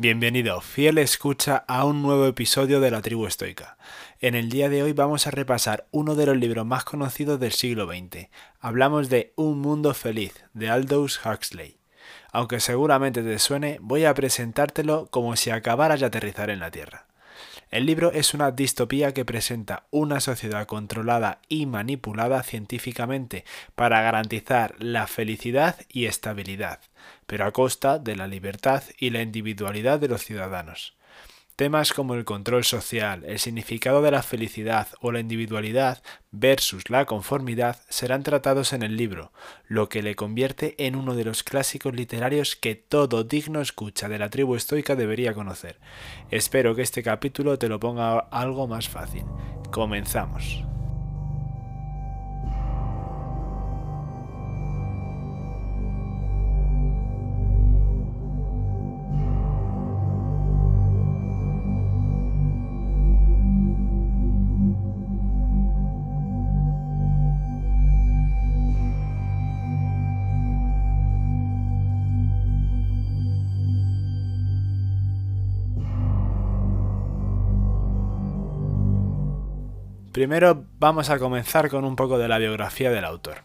Bienvenido, fiel escucha a un nuevo episodio de la tribu estoica. En el día de hoy vamos a repasar uno de los libros más conocidos del siglo XX. Hablamos de Un mundo feliz, de Aldous Huxley. Aunque seguramente te suene, voy a presentártelo como si acabaras de aterrizar en la Tierra. El libro es una distopía que presenta una sociedad controlada y manipulada científicamente para garantizar la felicidad y estabilidad, pero a costa de la libertad y la individualidad de los ciudadanos. Temas como el control social, el significado de la felicidad o la individualidad versus la conformidad serán tratados en el libro, lo que le convierte en uno de los clásicos literarios que todo digno escucha de la tribu estoica debería conocer. Espero que este capítulo te lo ponga algo más fácil. Comenzamos. Primero vamos a comenzar con un poco de la biografía del autor.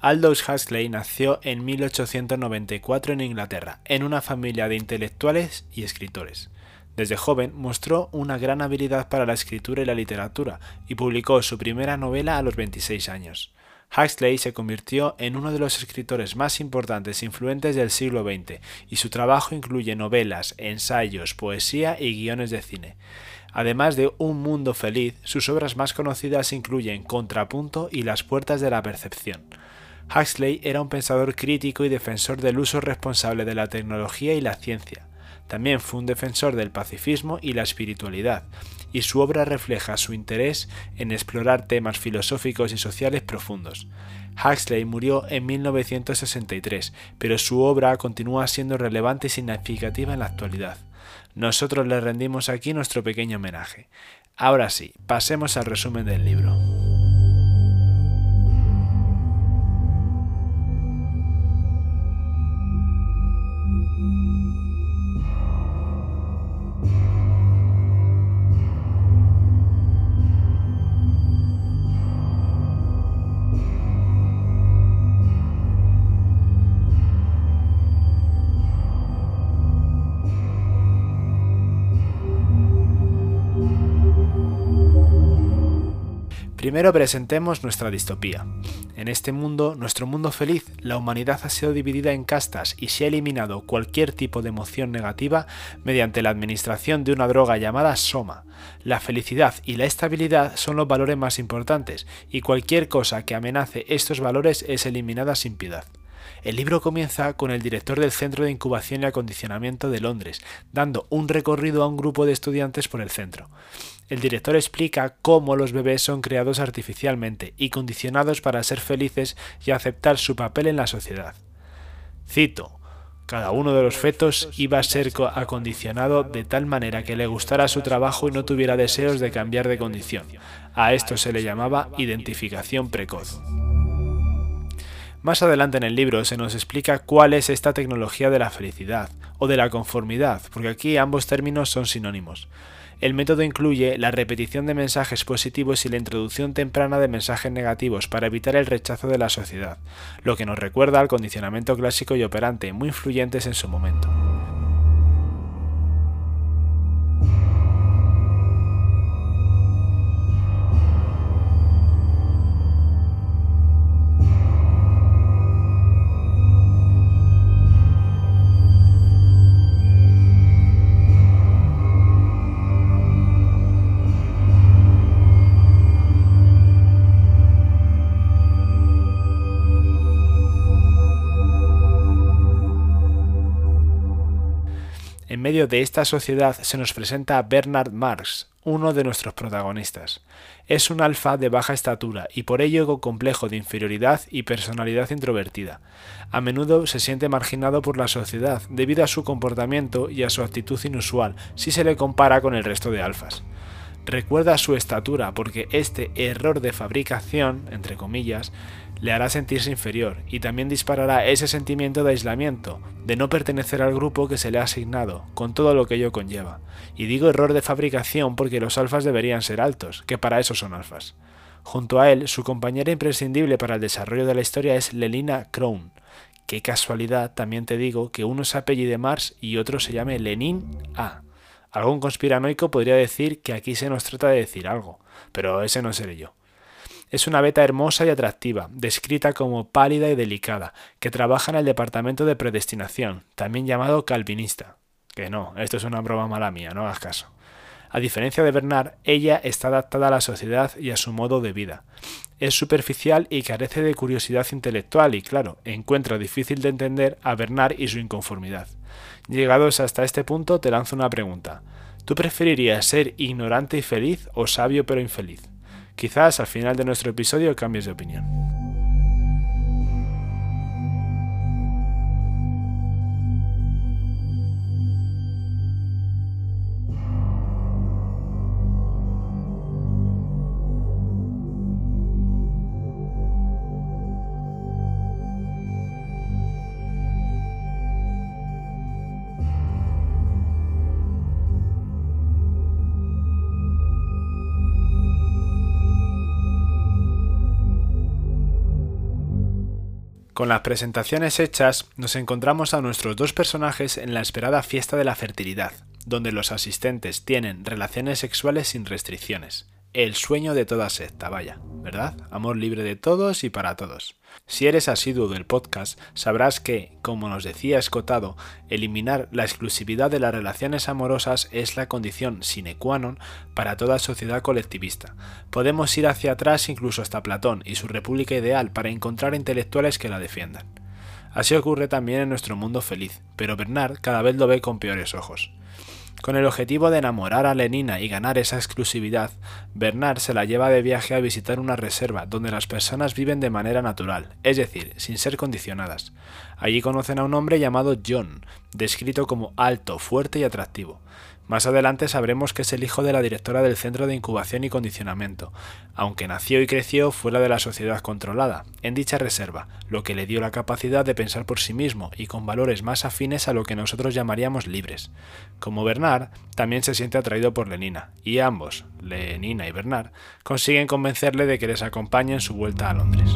Aldous Huxley nació en 1894 en Inglaterra, en una familia de intelectuales y escritores. Desde joven mostró una gran habilidad para la escritura y la literatura y publicó su primera novela a los 26 años. Huxley se convirtió en uno de los escritores más importantes e influentes del siglo XX y su trabajo incluye novelas, ensayos, poesía y guiones de cine. Además de Un Mundo Feliz, sus obras más conocidas incluyen Contrapunto y Las Puertas de la Percepción. Huxley era un pensador crítico y defensor del uso responsable de la tecnología y la ciencia. También fue un defensor del pacifismo y la espiritualidad, y su obra refleja su interés en explorar temas filosóficos y sociales profundos. Huxley murió en 1963, pero su obra continúa siendo relevante y significativa en la actualidad. Nosotros le rendimos aquí nuestro pequeño homenaje. Ahora sí, pasemos al resumen del libro. Primero presentemos nuestra distopía. En este mundo, nuestro mundo feliz, la humanidad ha sido dividida en castas y se ha eliminado cualquier tipo de emoción negativa mediante la administración de una droga llamada soma. La felicidad y la estabilidad son los valores más importantes y cualquier cosa que amenace estos valores es eliminada sin piedad. El libro comienza con el director del Centro de Incubación y Acondicionamiento de Londres, dando un recorrido a un grupo de estudiantes por el centro. El director explica cómo los bebés son creados artificialmente y condicionados para ser felices y aceptar su papel en la sociedad. Cito, cada uno de los fetos iba a ser acondicionado de tal manera que le gustara su trabajo y no tuviera deseos de cambiar de condición. A esto se le llamaba identificación precoz. Más adelante en el libro se nos explica cuál es esta tecnología de la felicidad o de la conformidad, porque aquí ambos términos son sinónimos. El método incluye la repetición de mensajes positivos y la introducción temprana de mensajes negativos para evitar el rechazo de la sociedad, lo que nos recuerda al condicionamiento clásico y operante, muy influyentes en su momento. De esta sociedad se nos presenta Bernard Marx, uno de nuestros protagonistas. Es un alfa de baja estatura y por ello con complejo de inferioridad y personalidad introvertida. A menudo se siente marginado por la sociedad debido a su comportamiento y a su actitud inusual si se le compara con el resto de alfas. Recuerda su estatura porque este error de fabricación, entre comillas, le hará sentirse inferior y también disparará ese sentimiento de aislamiento, de no pertenecer al grupo que se le ha asignado, con todo lo que ello conlleva. Y digo error de fabricación porque los alfas deberían ser altos, que para eso son alfas. Junto a él, su compañera imprescindible para el desarrollo de la historia es Lelina Crown. Qué casualidad, también te digo, que uno se apellide Mars y otro se llame Lenin A. Algún conspiranoico podría decir que aquí se nos trata de decir algo, pero ese no seré yo. Es una beta hermosa y atractiva, descrita como pálida y delicada, que trabaja en el departamento de predestinación, también llamado calvinista. Que no, esto es una broma mala mía, no hagas caso. A diferencia de Bernard, ella está adaptada a la sociedad y a su modo de vida. Es superficial y carece de curiosidad intelectual y, claro, encuentra difícil de entender a Bernard y su inconformidad. Llegados hasta este punto, te lanzo una pregunta. ¿Tú preferirías ser ignorante y feliz o sabio pero infeliz? Quizás al final de nuestro episodio cambies de opinión. Con las presentaciones hechas, nos encontramos a nuestros dos personajes en la esperada fiesta de la fertilidad, donde los asistentes tienen relaciones sexuales sin restricciones. El sueño de toda secta, vaya, ¿verdad? Amor libre de todos y para todos. Si eres asiduo del podcast, sabrás que, como nos decía Escotado, eliminar la exclusividad de las relaciones amorosas es la condición sine qua non para toda sociedad colectivista. Podemos ir hacia atrás incluso hasta Platón y su república ideal para encontrar intelectuales que la defiendan. Así ocurre también en nuestro mundo feliz, pero Bernard cada vez lo ve con peores ojos. Con el objetivo de enamorar a Lenina y ganar esa exclusividad, Bernard se la lleva de viaje a visitar una reserva donde las personas viven de manera natural, es decir, sin ser condicionadas. Allí conocen a un hombre llamado John, descrito como alto, fuerte y atractivo. Más adelante sabremos que es el hijo de la directora del Centro de Incubación y Condicionamiento, aunque nació y creció fuera de la sociedad controlada, en dicha reserva, lo que le dio la capacidad de pensar por sí mismo y con valores más afines a lo que nosotros llamaríamos libres. Como Bernard, también se siente atraído por Lenina, y ambos, Lenina y Bernard, consiguen convencerle de que les acompañe en su vuelta a Londres.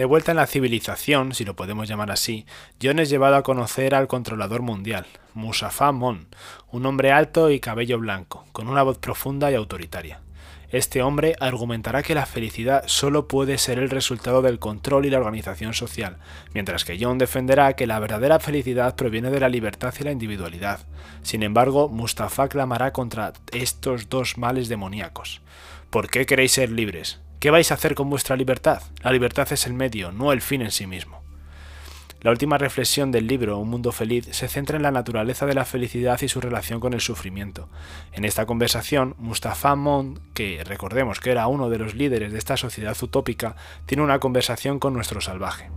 De vuelta en la civilización, si lo podemos llamar así, John es llevado a conocer al controlador mundial, Musafa Mon, un hombre alto y cabello blanco, con una voz profunda y autoritaria. Este hombre argumentará que la felicidad solo puede ser el resultado del control y la organización social, mientras que John defenderá que la verdadera felicidad proviene de la libertad y la individualidad. Sin embargo, Mustafa clamará contra estos dos males demoníacos. ¿Por qué queréis ser libres? ¿Qué vais a hacer con vuestra libertad? La libertad es el medio, no el fin en sí mismo. La última reflexión del libro, Un mundo feliz, se centra en la naturaleza de la felicidad y su relación con el sufrimiento. En esta conversación, Mustafa Mond, que recordemos que era uno de los líderes de esta sociedad utópica, tiene una conversación con nuestro salvaje.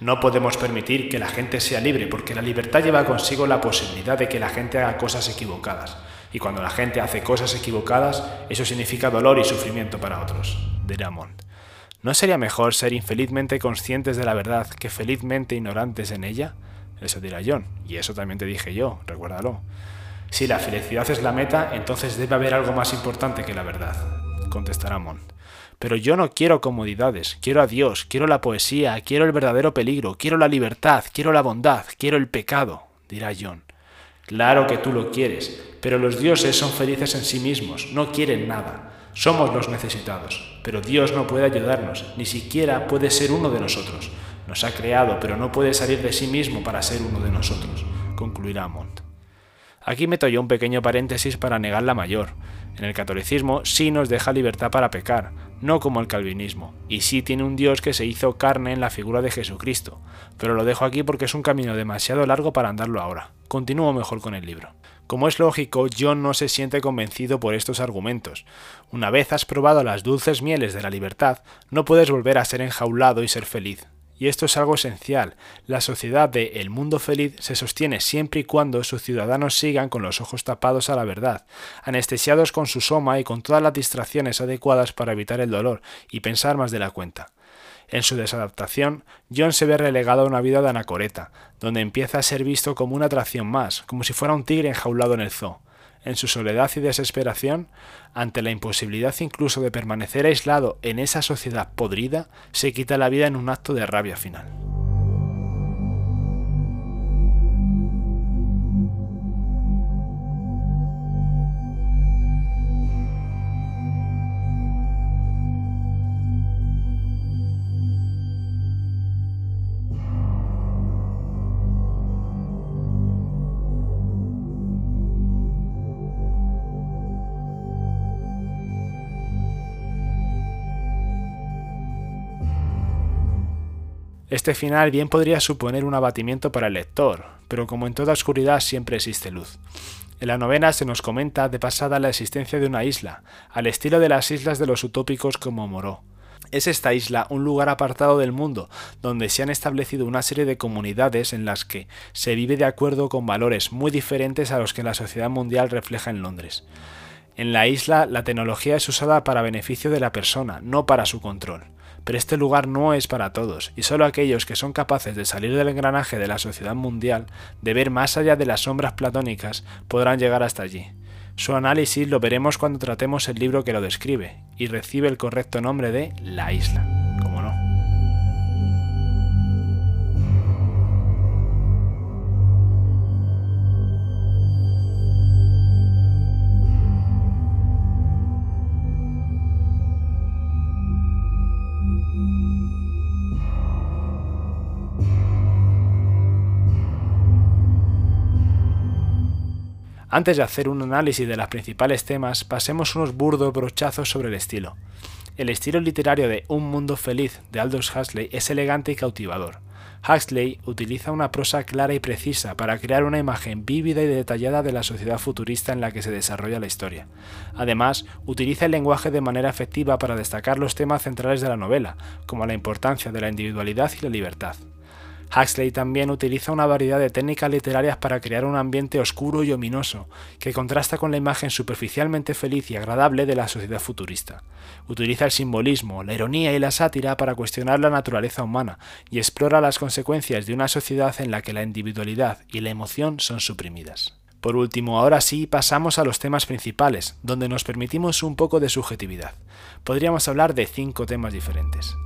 No podemos permitir que la gente sea libre porque la libertad lleva consigo la posibilidad de que la gente haga cosas equivocadas. Y cuando la gente hace cosas equivocadas, eso significa dolor y sufrimiento para otros, dirá Mont. ¿No sería mejor ser infelizmente conscientes de la verdad que felizmente ignorantes en ella? Eso dirá John, y eso también te dije yo, recuérdalo. Si la felicidad es la meta, entonces debe haber algo más importante que la verdad, contestará Mont. Pero yo no quiero comodidades, quiero a Dios, quiero la poesía, quiero el verdadero peligro, quiero la libertad, quiero la bondad, quiero el pecado, dirá John. Claro que tú lo quieres, pero los dioses son felices en sí mismos, no quieren nada. Somos los necesitados, pero Dios no puede ayudarnos, ni siquiera puede ser uno de nosotros. Nos ha creado, pero no puede salir de sí mismo para ser uno de nosotros, concluirá Mont. Aquí meto yo un pequeño paréntesis para negar la mayor. En el catolicismo sí nos deja libertad para pecar, no como el calvinismo, y sí tiene un Dios que se hizo carne en la figura de Jesucristo, pero lo dejo aquí porque es un camino demasiado largo para andarlo ahora. Continúo mejor con el libro. Como es lógico, John no se siente convencido por estos argumentos. Una vez has probado las dulces mieles de la libertad, no puedes volver a ser enjaulado y ser feliz. Y esto es algo esencial. La sociedad de El Mundo Feliz se sostiene siempre y cuando sus ciudadanos sigan con los ojos tapados a la verdad, anestesiados con su soma y con todas las distracciones adecuadas para evitar el dolor y pensar más de la cuenta. En su desadaptación, John se ve relegado a una vida de anacoreta, donde empieza a ser visto como una atracción más, como si fuera un tigre enjaulado en el zoo. En su soledad y desesperación, ante la imposibilidad incluso de permanecer aislado en esa sociedad podrida, se quita la vida en un acto de rabia final. Este final bien podría suponer un abatimiento para el lector, pero como en toda oscuridad siempre existe luz. En la novena se nos comenta de pasada la existencia de una isla, al estilo de las islas de los utópicos como Moró. Es esta isla un lugar apartado del mundo, donde se han establecido una serie de comunidades en las que se vive de acuerdo con valores muy diferentes a los que la sociedad mundial refleja en Londres. En la isla la tecnología es usada para beneficio de la persona, no para su control pero este lugar no es para todos, y solo aquellos que son capaces de salir del engranaje de la sociedad mundial, de ver más allá de las sombras platónicas, podrán llegar hasta allí. Su análisis lo veremos cuando tratemos el libro que lo describe, y recibe el correcto nombre de La isla. Antes de hacer un análisis de los principales temas, pasemos unos burdos brochazos sobre el estilo. El estilo literario de Un mundo feliz de Aldous Huxley es elegante y cautivador. Huxley utiliza una prosa clara y precisa para crear una imagen vívida y detallada de la sociedad futurista en la que se desarrolla la historia. Además, utiliza el lenguaje de manera efectiva para destacar los temas centrales de la novela, como la importancia de la individualidad y la libertad. Huxley también utiliza una variedad de técnicas literarias para crear un ambiente oscuro y ominoso, que contrasta con la imagen superficialmente feliz y agradable de la sociedad futurista. Utiliza el simbolismo, la ironía y la sátira para cuestionar la naturaleza humana y explora las consecuencias de una sociedad en la que la individualidad y la emoción son suprimidas. Por último, ahora sí pasamos a los temas principales, donde nos permitimos un poco de subjetividad. Podríamos hablar de cinco temas diferentes.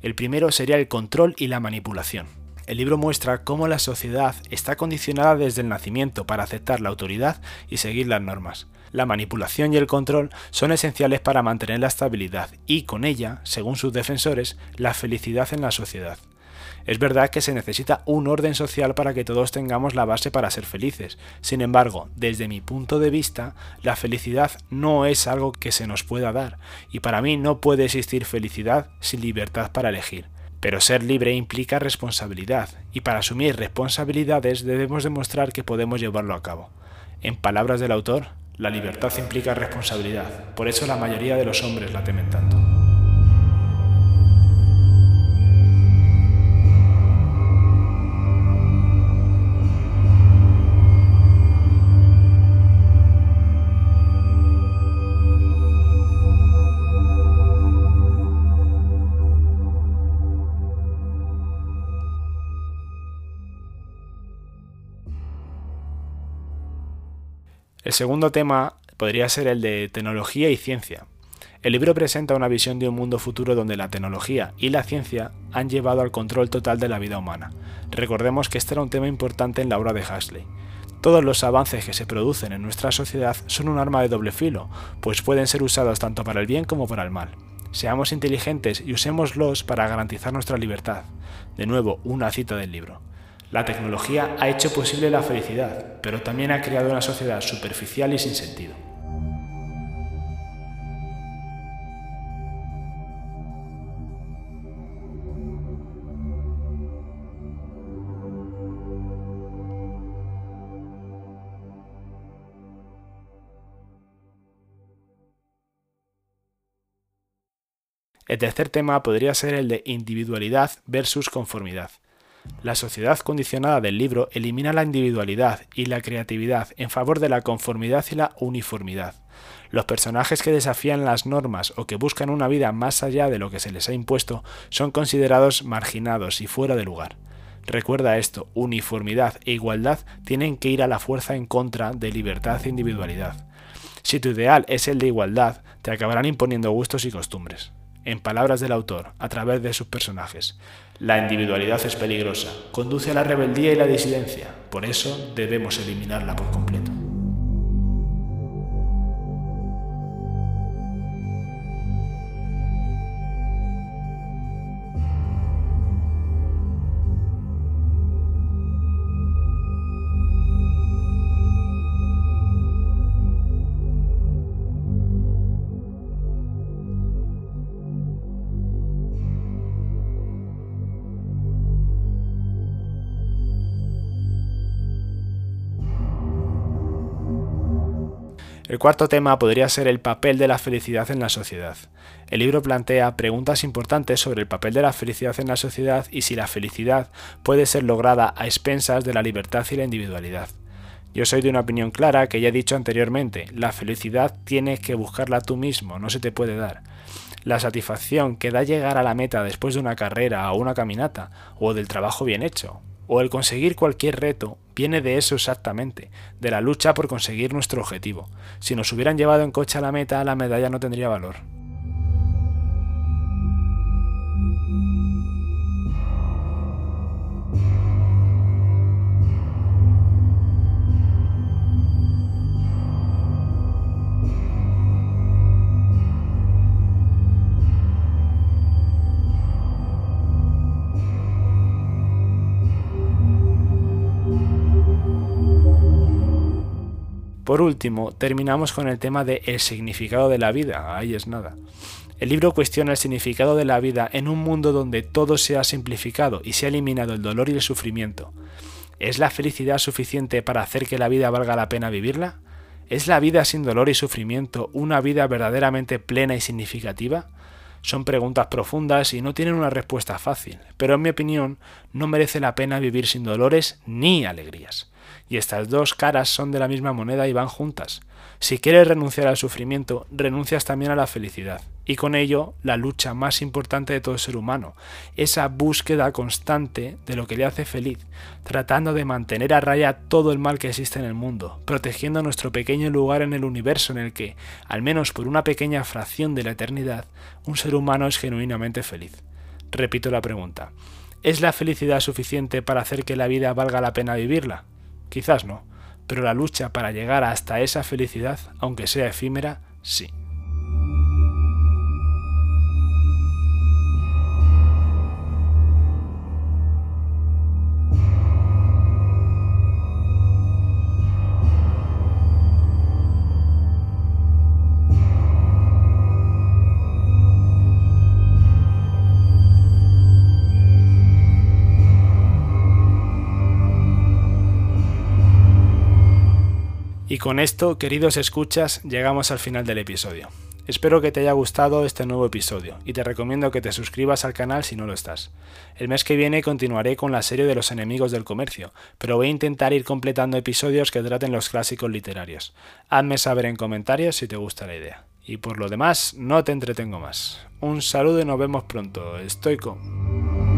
El primero sería el control y la manipulación. El libro muestra cómo la sociedad está condicionada desde el nacimiento para aceptar la autoridad y seguir las normas. La manipulación y el control son esenciales para mantener la estabilidad y, con ella, según sus defensores, la felicidad en la sociedad. Es verdad que se necesita un orden social para que todos tengamos la base para ser felices. Sin embargo, desde mi punto de vista, la felicidad no es algo que se nos pueda dar, y para mí no puede existir felicidad sin libertad para elegir. Pero ser libre implica responsabilidad, y para asumir responsabilidades debemos demostrar que podemos llevarlo a cabo. En palabras del autor, la libertad implica responsabilidad, por eso la mayoría de los hombres la temen tanto. Segundo tema podría ser el de tecnología y ciencia. El libro presenta una visión de un mundo futuro donde la tecnología y la ciencia han llevado al control total de la vida humana. Recordemos que este era un tema importante en la obra de Huxley. Todos los avances que se producen en nuestra sociedad son un arma de doble filo, pues pueden ser usados tanto para el bien como para el mal. Seamos inteligentes y usémoslos para garantizar nuestra libertad. De nuevo, una cita del libro. La tecnología ha hecho posible la felicidad, pero también ha creado una sociedad superficial y sin sentido. El tercer tema podría ser el de individualidad versus conformidad. La sociedad condicionada del libro elimina la individualidad y la creatividad en favor de la conformidad y la uniformidad. Los personajes que desafían las normas o que buscan una vida más allá de lo que se les ha impuesto son considerados marginados y fuera de lugar. Recuerda esto, uniformidad e igualdad tienen que ir a la fuerza en contra de libertad e individualidad. Si tu ideal es el de igualdad, te acabarán imponiendo gustos y costumbres. En palabras del autor, a través de sus personajes, la individualidad es peligrosa, conduce a la rebeldía y la disidencia, por eso debemos eliminarla por completo. El cuarto tema podría ser el papel de la felicidad en la sociedad. El libro plantea preguntas importantes sobre el papel de la felicidad en la sociedad y si la felicidad puede ser lograda a expensas de la libertad y la individualidad. Yo soy de una opinión clara que ya he dicho anteriormente, la felicidad tienes que buscarla tú mismo, no se te puede dar. La satisfacción que da llegar a la meta después de una carrera o una caminata, o del trabajo bien hecho, o el conseguir cualquier reto viene de eso exactamente, de la lucha por conseguir nuestro objetivo. Si nos hubieran llevado en coche a la meta, la medalla no tendría valor. Por último, terminamos con el tema de el significado de la vida. Ahí es nada. El libro cuestiona el significado de la vida en un mundo donde todo se ha simplificado y se ha eliminado el dolor y el sufrimiento. ¿Es la felicidad suficiente para hacer que la vida valga la pena vivirla? ¿Es la vida sin dolor y sufrimiento una vida verdaderamente plena y significativa? Son preguntas profundas y no tienen una respuesta fácil, pero en mi opinión no merece la pena vivir sin dolores ni alegrías. Y estas dos caras son de la misma moneda y van juntas. Si quieres renunciar al sufrimiento, renuncias también a la felicidad. Y con ello, la lucha más importante de todo ser humano, esa búsqueda constante de lo que le hace feliz, tratando de mantener a raya todo el mal que existe en el mundo, protegiendo nuestro pequeño lugar en el universo en el que, al menos por una pequeña fracción de la eternidad, un ser humano es genuinamente feliz. Repito la pregunta. ¿Es la felicidad suficiente para hacer que la vida valga la pena vivirla? Quizás no, pero la lucha para llegar hasta esa felicidad, aunque sea efímera, sí. Y con esto, queridos escuchas, llegamos al final del episodio. Espero que te haya gustado este nuevo episodio y te recomiendo que te suscribas al canal si no lo estás. El mes que viene continuaré con la serie de los enemigos del comercio, pero voy a intentar ir completando episodios que traten los clásicos literarios. Hazme saber en comentarios si te gusta la idea. Y por lo demás, no te entretengo más. Un saludo y nos vemos pronto. Estoy con...